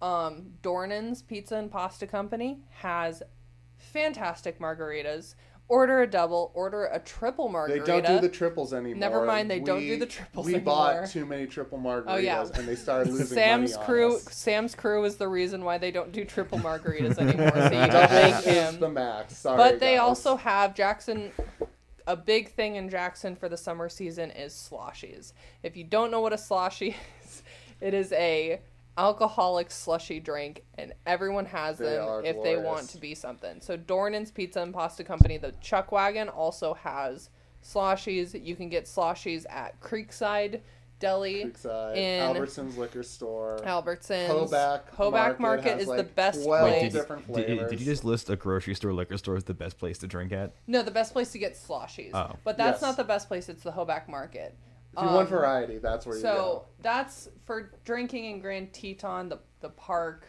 Um, Dornan's Pizza and Pasta Company has fantastic margaritas. Order a double, order a triple margarita. They don't do the triples anymore. Never mind, they don't do the triples We anymore. We bought too many triple margaritas, Oh, yeah. and they started losing Sam's money crew. on us. Sam's crew is the reason why they don't do triple margaritas anymore. so you Doubles thank him. the max. Sorry, but they guys. also have Jackson. A big thing in Jackson for the summer season is sloshies. If you don't know what a sloshie is, it is a alcoholic slushy drink, and everyone has They them are if they want glorious. to be something. So Dornan's Pizza and Pasta Company, the Chuck Wagon, also has sloshies. You can get sloshies at Creekside Deli. Creekside, in Albertsons liquor store. Albertsons. Hoback Hoback Market Market has, is the like, best 12 place. Wait, did, different did, did flavors. you just list a grocery store liquor store as the best place to drink at? No, the best place to get sloshies. Oh. But that's Yes. not the best place. It's the Hoback Market. If you want Um, variety, that's where you So go. So that's for drinking in Grand Teton, the the park.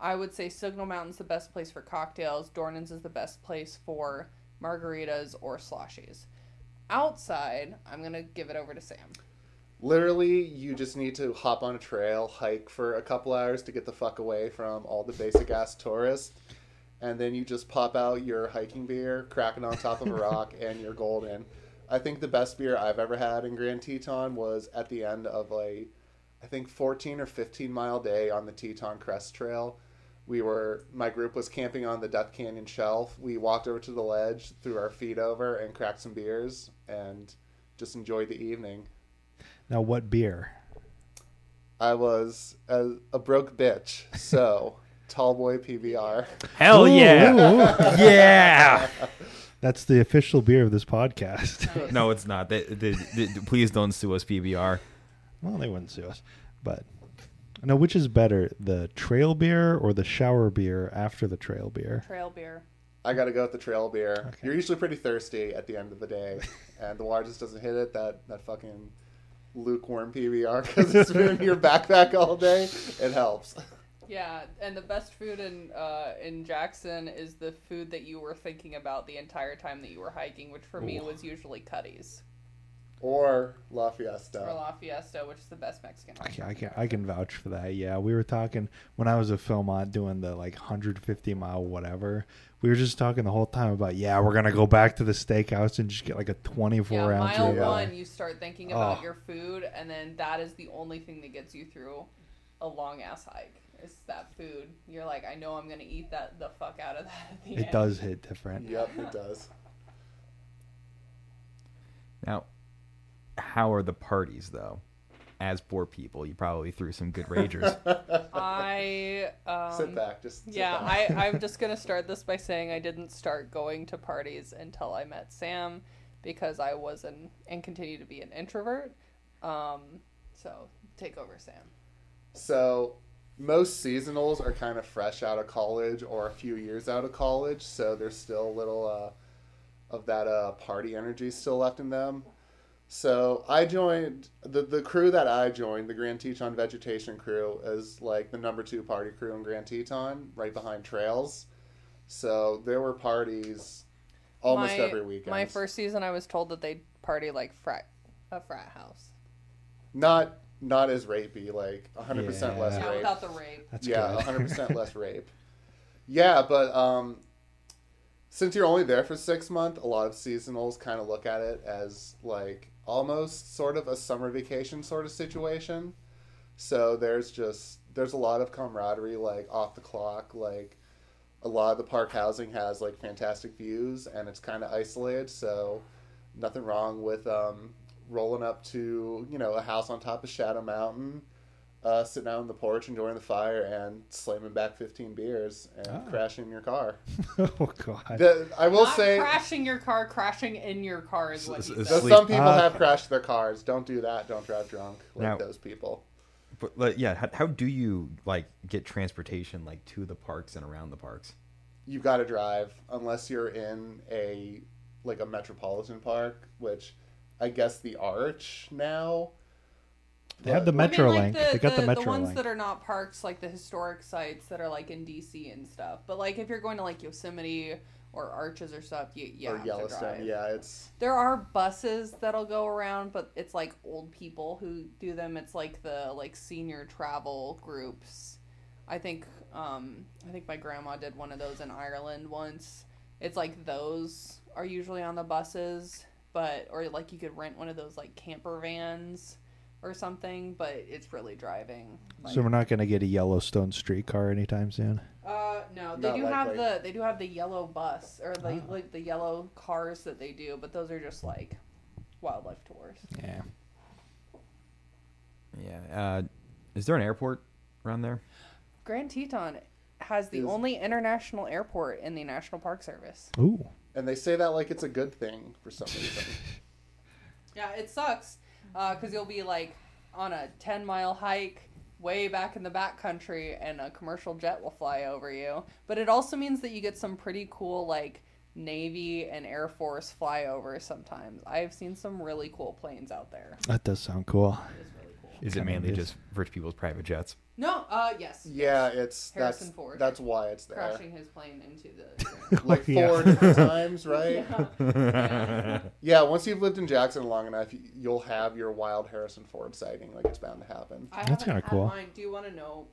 I would say Signal Mountain's the best place for cocktails. Dornan's is the best place for margaritas or sloshies. Outside, I'm gonna give it over to Sam. Literally, you just need to hop on a trail, hike for a couple hours to get the fuck away from all the basic ass tourists, and then you just pop out your hiking beer, crack it on top of a rock, and you're golden. I think the best beer I've ever had in Grand Teton was at the end of a, I think 14 or 15 mile day on the Teton Crest Trail. We were my group was camping on the Death Canyon shelf. We walked over to the ledge, threw our feet over, and cracked some beers, and just enjoyed the evening. Now, what beer? I was a, a broke bitch, so Tallboy PBR. Hell Ooh, yeah! ooh, ooh. yeah! That's the official beer of this podcast. No, it's not. They, they, they- please don't sue us, PBR. well, they wouldn't sue us. But now, which is better, the trail beer or the shower beer after the trail beer? Trail beer. I got to go with the trail beer. Okay. You're usually pretty thirsty at the end of the day, and the water just doesn't hit it. That that fucking lukewarm PBR because it's been in your backpack all day. It helps. Yeah, and the best food in uh, in Jackson is the food that you were thinking about the entire time that you were hiking, which for me was usually Cutty's Or La Fiesta. or La Fiesta, which is the best Mexican. I can, I can I can vouch for that. Yeah, we were talking when I was at Philmont doing the like 150 mile whatever. We were just talking the whole time about yeah, we're gonna go back to the steakhouse and just get like a 24 Yeah, ounce. mile of, uh, one, you start thinking about Oh. your food, and then that is the only thing that gets you through a long ass hike. Is that food? You're like, I know I'm gonna eat that the fuck out of that at the It end. does hit different. Yep, it does. Now, how are the parties, though? As poor people, you probably threw some good ragers. I um, sit back, just sit Yeah, back. I, I'm just gonna start this by saying I didn't start going to parties until I met Sam because I was an and continue to be an introvert. Um, so take over, Sam. So most seasonals are kind of fresh out of college or a few years out of college, so there's still a little uh, of that uh, party energy still left in them. So I joined the the crew that I joined, the Grand Teton Vegetation crew, is like the number two party crew in Grand Teton, right behind Trails. So there were parties almost my, every weekend. My first season, I was told that they'd party like frat, a frat house. not not as rapey, like 100 percent Yeah. less Yeah, rape. without the rape. That's yeah, good. 100 percent less rape. Yeah, but um, since you're only there for six months, a lot of seasonals kind of look at it as like almost sort of a summer vacation sort of situation. So there's just there's a lot of camaraderie like off the clock. Like a lot of the park housing has like fantastic views and it's kind of isolated. So nothing wrong with um, rolling up to you know a house on top of Shadow Mountain uh, sitting out on the porch enjoying the fire and slamming back 15 beers and Ah. crashing in your car. oh god. The, I will Not say crashing your car, crashing in your car is what S- he s- said. that Sleep. some people have crashed their cars. Don't do that. Don't drive drunk like Now- those people. But like, yeah, how, how do you like get transportation like to the parks and around the parks? You've got to drive unless you're in a like a metropolitan park, which I guess the Arch now. They have the I mean, Metro like Link. the, they got the, the, Metro the ones Link. that are not parks, like the historic sites that are like in DC and stuff. But like if you're going to like Yosemite or Arches or stuff, you, you or have to Yellowstone. drive. Yeah, it's There are buses that'll go around, but it's like old people who do them. It's like the like senior travel groups. I think um I think my grandma did one of those in Ireland once. It's like those are usually on the buses, but or like you could rent one of those like camper vans or something, but it's really driving. Like, so we're not going to get a Yellowstone streetcar anytime soon. uh no, they Not do have the they do have the yellow bus or the Oh. like the yellow cars that they do, but those are just like wildlife tours. Yeah. Yeah. Uh, is there an airport around there? Grand Teton has the Is- only international airport in the National Park Service. Ooh. And they say that like it's a good thing for some reason. Yeah, it sucks uh, because you'll be like on a 10 mile hike way back in the back country and a commercial jet will fly over you. But it also means that you get some pretty cool like Navy and Air Force flyovers sometimes. I've seen some really cool planes out there. That does sound cool. It's really cool. Is it mainly just rich people's private jets? No, uh, yes. yeah, yes. it's Harrison that's Ford. that's why it's there. crashing his plane into the. Like four Yeah. different times, right? Yeah. Yeah, once you've lived in Jackson long enough, you'll have your wild Harrison Ford sighting. Like it's bound to happen. I That's kinda cool. Mine. Do you want to know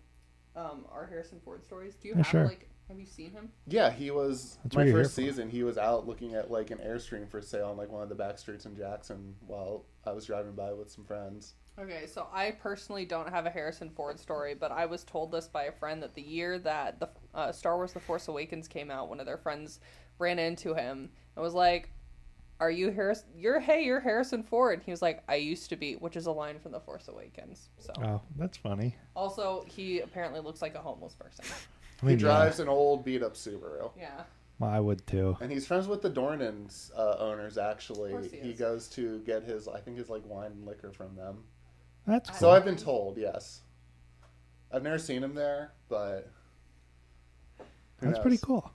um, our Harrison Ford stories? Do you Yeah, have sure. like? Have you seen him? Yeah, he was That's my first season. He was out looking at like an airstream for sale on like one of the back streets in Jackson while I was driving by with some friends. Okay, so I personally don't have a Harrison Ford story, but I was told this by a friend that the year that the uh, Star Wars: The Force Awakens came out, one of their friends ran into him and was like, "Are you Harrison? You're hey, you're Harrison Ford." He was like, "I used to be," which is a line from The Force Awakens. So Oh, that's funny. also he apparently looks like a homeless person. I mean, he drives an old beat up Subaru. Yeah. yeah, well, I would too. And he's friends with the Dornans uh, owners. Actually, Of he he is. goes to get his, I think, his like wine and liquor from them. That's cool. So I've been told, yes. I've never seen him there, but who That's pretty cool.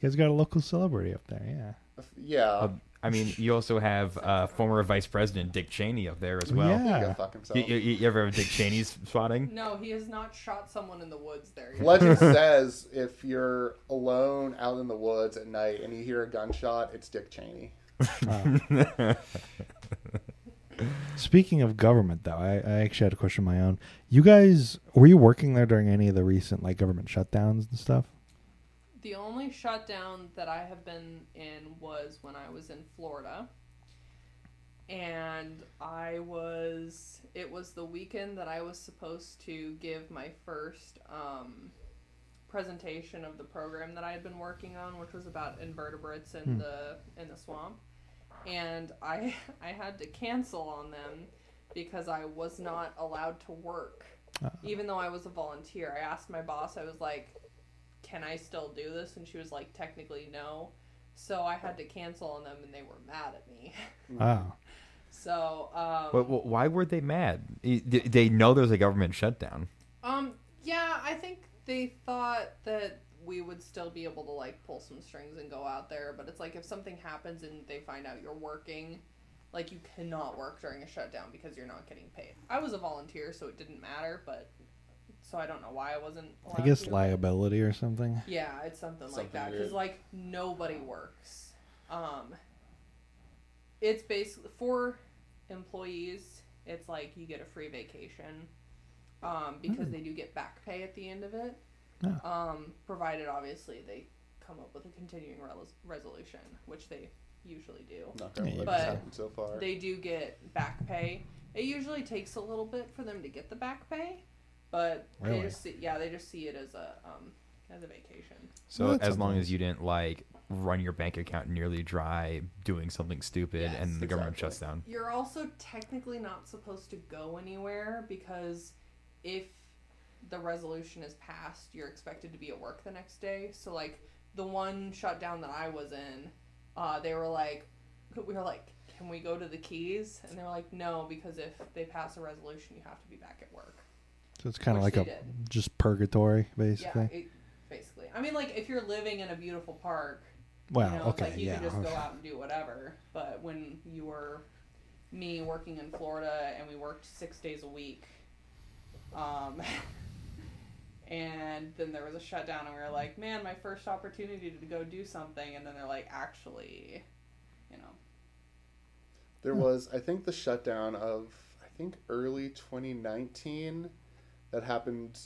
You guys got a local celebrity up there, yeah. Yeah, Uh, I mean, you also have uh, former Vice President Dick Cheney up there as well. Yeah. he go fuck himself. You, you, you ever have Dick Cheney's spotting? No, he has not shot someone in the woods there yet. Legend says if you're alone out in the woods at night and you hear a gunshot, it's Dick Cheney. Speaking of government, though, I, I actually had a question of my own. You guys, were you working there during any of the recent like government shutdowns and stuff? The only shutdown that I have been in was when I was in Florida. And I was, it was the weekend that I was supposed to give my first um, presentation of the program that I had been working on, which was about invertebrates in Hmm. the in the swamp. And I I had to cancel on them because I was not allowed to work Uh, even though I was a volunteer, I asked my boss, I was like, can I still do this? And she was like, technically, no. So I had to cancel on them, and they were mad at me. wow. So, um, But, well, why were they mad? They they know there's a government shutdown. um, yeah, I think they thought that we would still be able to like pull some strings and go out there. But it's like if something happens and they find out you're working, Like you cannot work during a shutdown because you're not getting paid. I was a volunteer, so it didn't matter, but so I don't know why I wasn't. I guess to, liability or something. Yeah, it's something, like that because like nobody works. Um, it's basically for employees. It's like you get a free vacation, um, because Hmm. they do get back pay at the end of it. Oh. Um, provided obviously they come up with a continuing res- resolution, which they usually do. Not gonna let But so far. They do get back pay. It usually takes a little bit for them to get the back pay, but Really? they just see, yeah they just see it as a um, as a vacation. So Well, that's as long something. as you didn't like run your bank account nearly dry doing something stupid Yes, and the government exactly. shuts down. You're also technically not supposed to go anywhere because if the resolution is passed, you're expected to be at work the next day. So like the one shutdown that I was in, uh, they were like, we were like, can we go to the Keys? And they were like, no, because if they pass a resolution, you have to be back at work. So it's kind of like a did. just purgatory, Yeah, basically. it, basically. I mean, like if you're living in a beautiful park, well, you know, okay, like you yeah. can just go out and do whatever. But when you were me working in Florida and we worked six days a week, um, and then there was a shutdown and we were like, man, my first opportunity to go do something, and then they're like, actually, you know, There was, I think, the shutdown of, I think, early 2019 that happened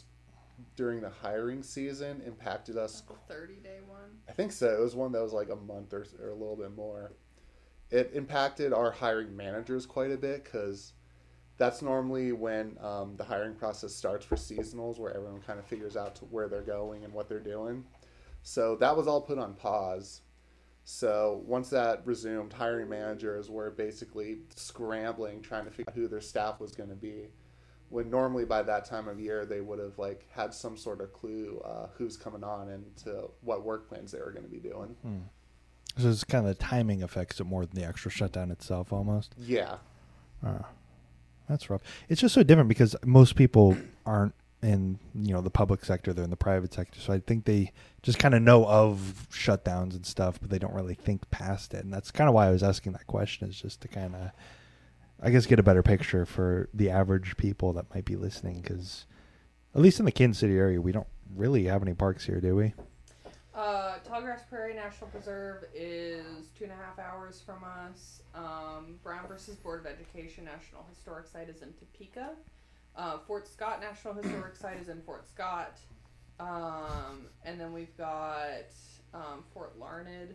during the hiring season impacted us. the thirty day one. I think so. It was one that was like a month or, or a little bit more. It impacted our hiring managers quite a bit because that's normally when um, the hiring process starts for seasonals, where everyone kind of figures out to where they're going and what they're doing. So that was all put on pause. So once that resumed, hiring managers were basically scrambling, trying to figure out who their staff was going to be. When normally by that time of year they would have like had some sort of clue uh, who's coming on and to what work plans they were going to be doing. So it's kind of the timing affects it more than the actual shutdown itself, almost. Yeah, Uh, that's rough. It's just so different because most people aren't in you know the public sector; they're in the private sector. So I think they just kind of know of shutdowns and stuff, but they don't really think past it. And that's kind of why I was asking that question, is just to kind of, I guess, get a better picture for the average people that might be listening. Because at least in the Kansas City area, we don't really have any parks here, do we? Uh, Tallgrass Prairie National Preserve is two and a half hours from us. Um, Brown versus Board of Education National Historic Site is in Topeka. Uh, Fort Scott National Historic Site is in Fort Scott. Um, and then we've got um, Fort Larned,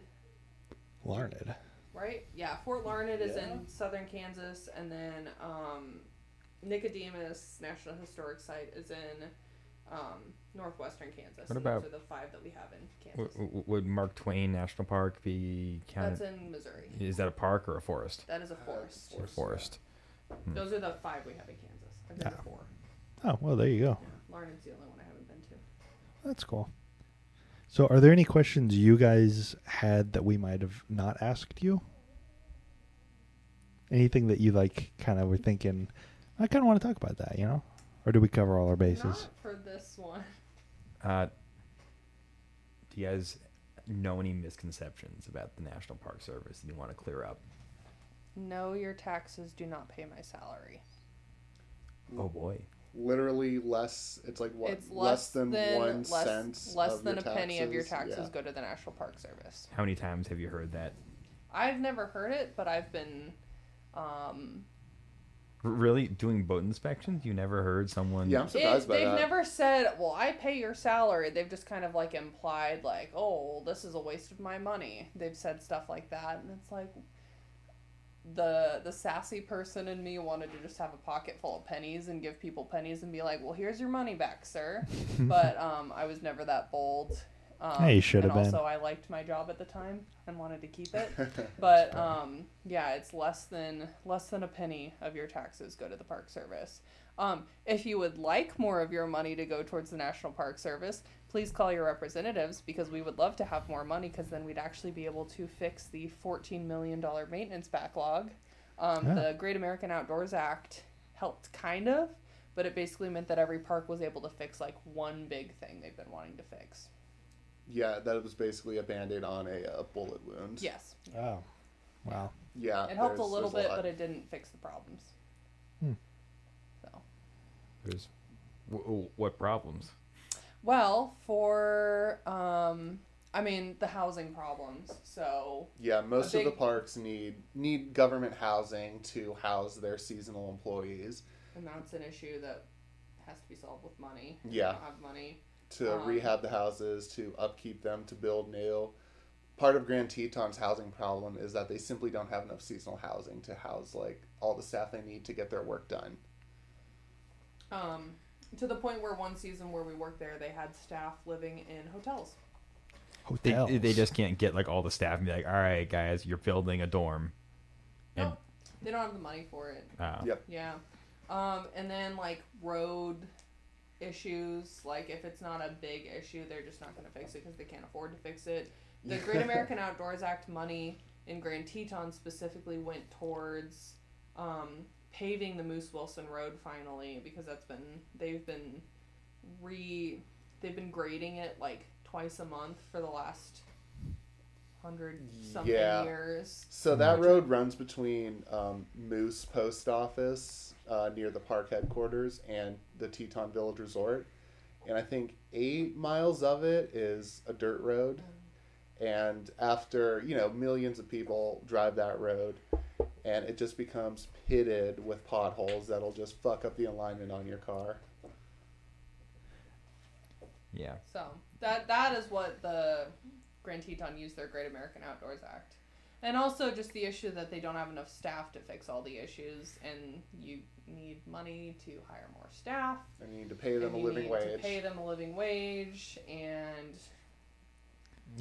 Larned. right? Yeah, Fort Larned is Yeah. in southern Kansas, and then um, Nicodemus National Historic Site is in um, northwestern Kansas. What about- those are the five that we have in Kansas? w- would Mark Twain National Park be That's in Missouri. Is that a park or a forest? That is a forest. Or a forest. Those are the five we have in Kansas. I've been to Yeah. four. Oh well, there you go. Yeah. Larned's the only one I haven't been to. That's cool. So, are there any questions you guys had that we might have not asked you? Anything that you like, kind of were thinking, I kind of want to talk about that, you know? Or do we cover all our bases? Not for this one. Uh, do you guys know any misconceptions about the National Park Service that you want to clear up? No, your taxes do not pay my salary. Oh boy. literally less. It's like what it's less, than, one less, cent less of than a your penny of your taxes. taxes Yeah. go to the National Park Service. How many times have you heard that? I've never heard it, but I've been um R- really? Doing boat inspections? You never heard someone. Yeah, I'm surprised it, by they've that. never said, "Well, I pay your salary." They've just kind of like implied, like, "Oh, this is a waste of my money." They've said stuff like that, and it's like the the sassy person in me wanted to just have a pocket full of pennies and give people pennies and be like, "Well, here's your money back, sir." but um, I was never that bold. Um, Hey, you should have been. Also, I liked my job at the time and wanted to keep it. But um, yeah, it's less than less than a penny of your taxes go to the Park Service. Um, if you would like more of your money to go towards the National Park Service, please call your representatives because we would love to have more money because then we'd actually be able to fix the $14 million maintenance backlog. Um, Yeah. The Great American Outdoors Act helped kind of, but it basically meant that every park was able to fix like one big thing they've been wanting to fix. Yeah, that was basically a band-aid on a, uh bullet wound. Yes. Oh. Wow. Yeah, It helped a little bit, lot. but it didn't fix the problems. Hmm. So, There's w- w- what problems? well, for um, I mean the housing problems. So Yeah, most of the parks need need government housing to house their seasonal employees. and that's an issue that has to be solved with money. We Yeah. don't have money. To Um, rehab the houses, to upkeep them, to build new. Part of Grand Teton's housing problem is that they simply don't have enough seasonal housing to house like all the staff they need to get their work done. Um, to the point where one season where we worked there, they had staff living in hotels. They, Hotels. they just can't get like all the staff and be like, all right, guys, you're building a dorm. And Nope. They don't have the money for it. uh, Yep. Yeah. Um, and then like road issues, like if it's not a big issue, they're just not going to fix it because they can't afford to fix it. The Great American Outdoors Act money in Grand Teton specifically went towards um, paving the Moose Wilson Road finally because that's been they've been re they've been grading it like twice a month for the last hundred something Yeah. years. So that road runs between um, Moose Post Office uh, near the park headquarters and the Teton Village Resort, and I think eight miles of it is a dirt road. And after you know millions of people drive that road, and it just becomes pitted with potholes that'll just fuck up the alignment on your car. yeah. So that that is what the Grand Teton used their Great American Outdoors Act, and also just the issue that they don't have enough staff to fix all the issues, and you need money to hire more staff. And you need to pay them and a you living need wage. Pay them a living wage, and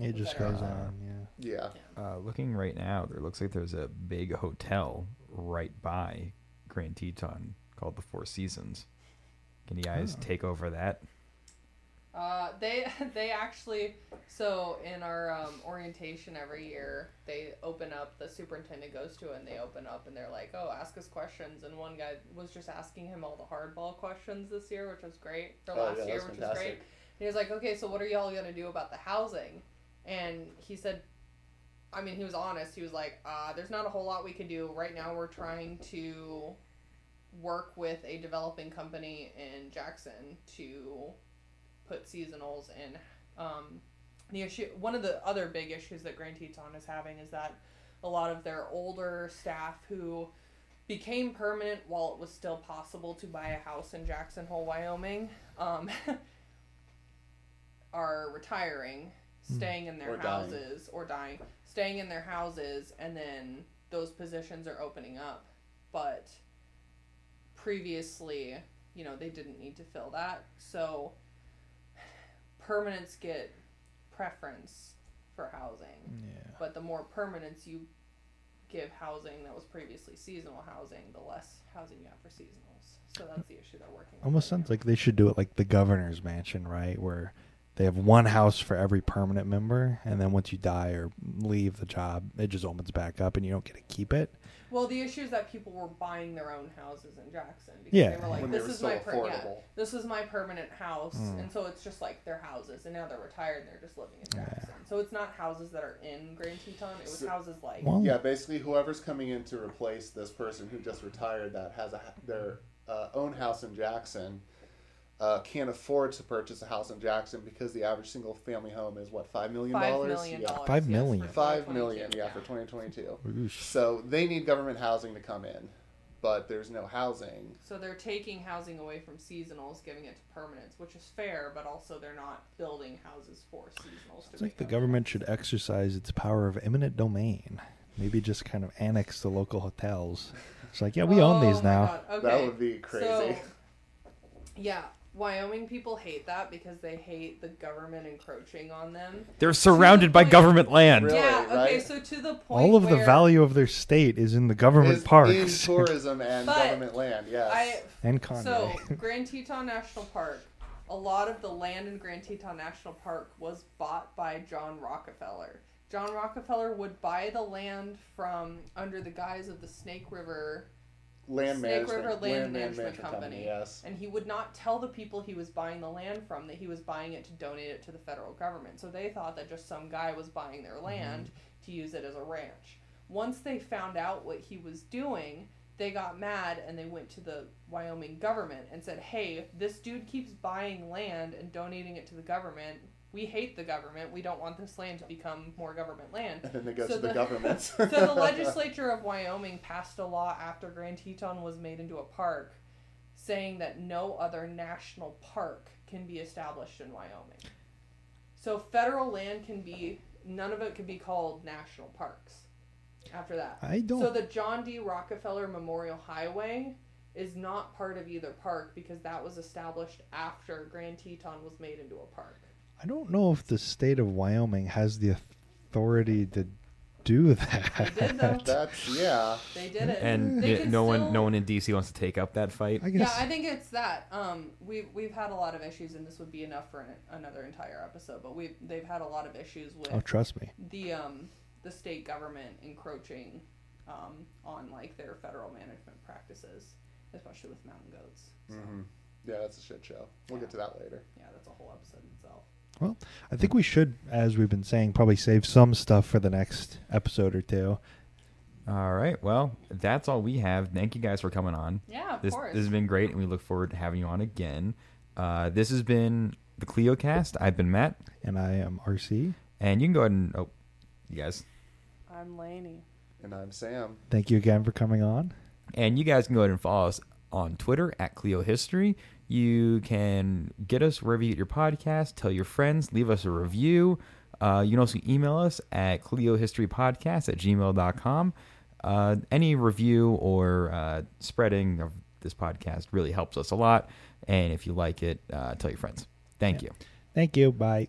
It just better. goes on. Yeah. Yeah. Uh, looking right now, there looks like there's a big hotel right by Grand Teton called the Four Seasons. Can you guys Oh. take over that? Uh, they they actually so in our um, orientation every year they open up the superintendent goes to it and they open up and they're like oh ask us questions. And one guy was just asking him all the hardball questions this year which was great for Oh, last yeah, year which was great. fantastic. he was like okay so what are y'all gonna do about the housing? And he said I mean he was honest. He was like uh, there's not a whole lot we can do. Right now we're trying to work with a developing company in Jackson to put seasonals in. Um, the issue, one of the other big issues that Grand Teton is having is that a lot of their older staff who became permanent while it was still possible to buy a house in Jackson Hole, Wyoming, um, are retiring, staying in their Or dying. houses or dying, staying in their houses, and then those positions are opening up. But previously, you know, they didn't need to fill that. So permanents get preference for housing. Yeah. But the more permanents you give housing that was previously seasonal housing, the less housing you have for seasonals. So that's the issue they're working on. Almost sounds like they should do it like the governor's mansion, right? Where they have one house for every permanent member, and then once you die or leave the job, it just opens back up, and you don't get to keep it. Well, the issue is that people were buying their own houses in Jackson because Yeah. they were like, When they "This were is still my per- yeah, affordable. this is my permanent house," Mm. and so it's just like their houses, and now they're retired and they're just living in Yeah. Jackson. So it's not houses that are in Grand Teton; it was So- houses like Well, Yeah, basically, whoever's coming in to replace this person who just retired that has a, their uh, own house in Jackson uh, can't afford to purchase a house in Jackson because the average single family home is what five million five dollars. million yeah. dollars. Five yes, million. for Five 2022, million, yeah, for 2022. So they need government housing to come in, but there's no housing. So they're taking housing away from seasonals, giving it to permanents, which is fair, but also they're not building houses for seasonals. It's to like the government should exercise its power of eminent domain. Maybe just kind of annex the local hotels. It's like, yeah, we own Oh these now. Okay. That would be crazy. So, yeah, Wyoming people hate that because they hate the government encroaching on them. They're surrounded by point- government land. Really, yeah. Okay. right? So to the point. All of the value of their state is in the government Is in parks tourism and government land. Yes. I and Conway. So, Grand Teton National Park, a lot of the land in Grand Teton National Park was bought by John Rockefeller. John Rockefeller would buy the land from under the guise of the Snake River land Snake management, River Land, land Management, Company. Yes. And he would not tell the people he was buying the land from that he was buying it to donate it to the federal government. So they thought that just some guy was buying their mm-hmm. land to use it as a ranch. Once they found out what he was doing, they got mad and they went to the Wyoming government and said, "Hey, this dude keeps buying land and donating it to the government. We hate the government. We don't want this land to become more government land." And then they go So to the, the- government. so the legislature of Wyoming passed a law after Grand Teton was made into a park, saying that no other national park can be established in Wyoming. So federal land can be none of it can be called national parks. After that, I don't. so the John D. Rockefeller Memorial Highway is not part of either park because that was established after Grand Teton was made into a park. I don't know if the state of Wyoming has the authority to do that. They did though. That's yeah. They did it. And They y- can no one, still- no one in DC wants to take up that fight. I Yeah. I think it's that. Um, we've we've had a lot of issues, and this would be enough for an, another entire episode. But we they've had a lot of issues with oh, trust me. the um the state government encroaching um on like their federal management practices, especially with mountain goats. So, hmm Yeah, that's a shit show. We'll get to that later. Yeah, that's a whole episode itself. I think we should, as we've been saying, probably save some stuff for the next episode or two. All right. Well, that's all we have. Thank you guys for coming on. Yeah, of This, course. this has been great, and we look forward to having you on again. Uh, this has been the KleioCast. I've been Matt, And I am RC. and you can go ahead and oh, you guys, I'm Laney. And I'm Sam. Thank you again for coming on. and you guys can go ahead and follow us on Twitter at KleioHistory. You can get us wherever you get your podcast. Tell your friends. Leave us a review. Uh, you can also email us at kleiohistorypodcast at gmail.com. Uh, any review or uh, spreading of this podcast really helps us a lot. And if you like it, uh, tell your friends. Thank Yeah. you. Thank you. Bye.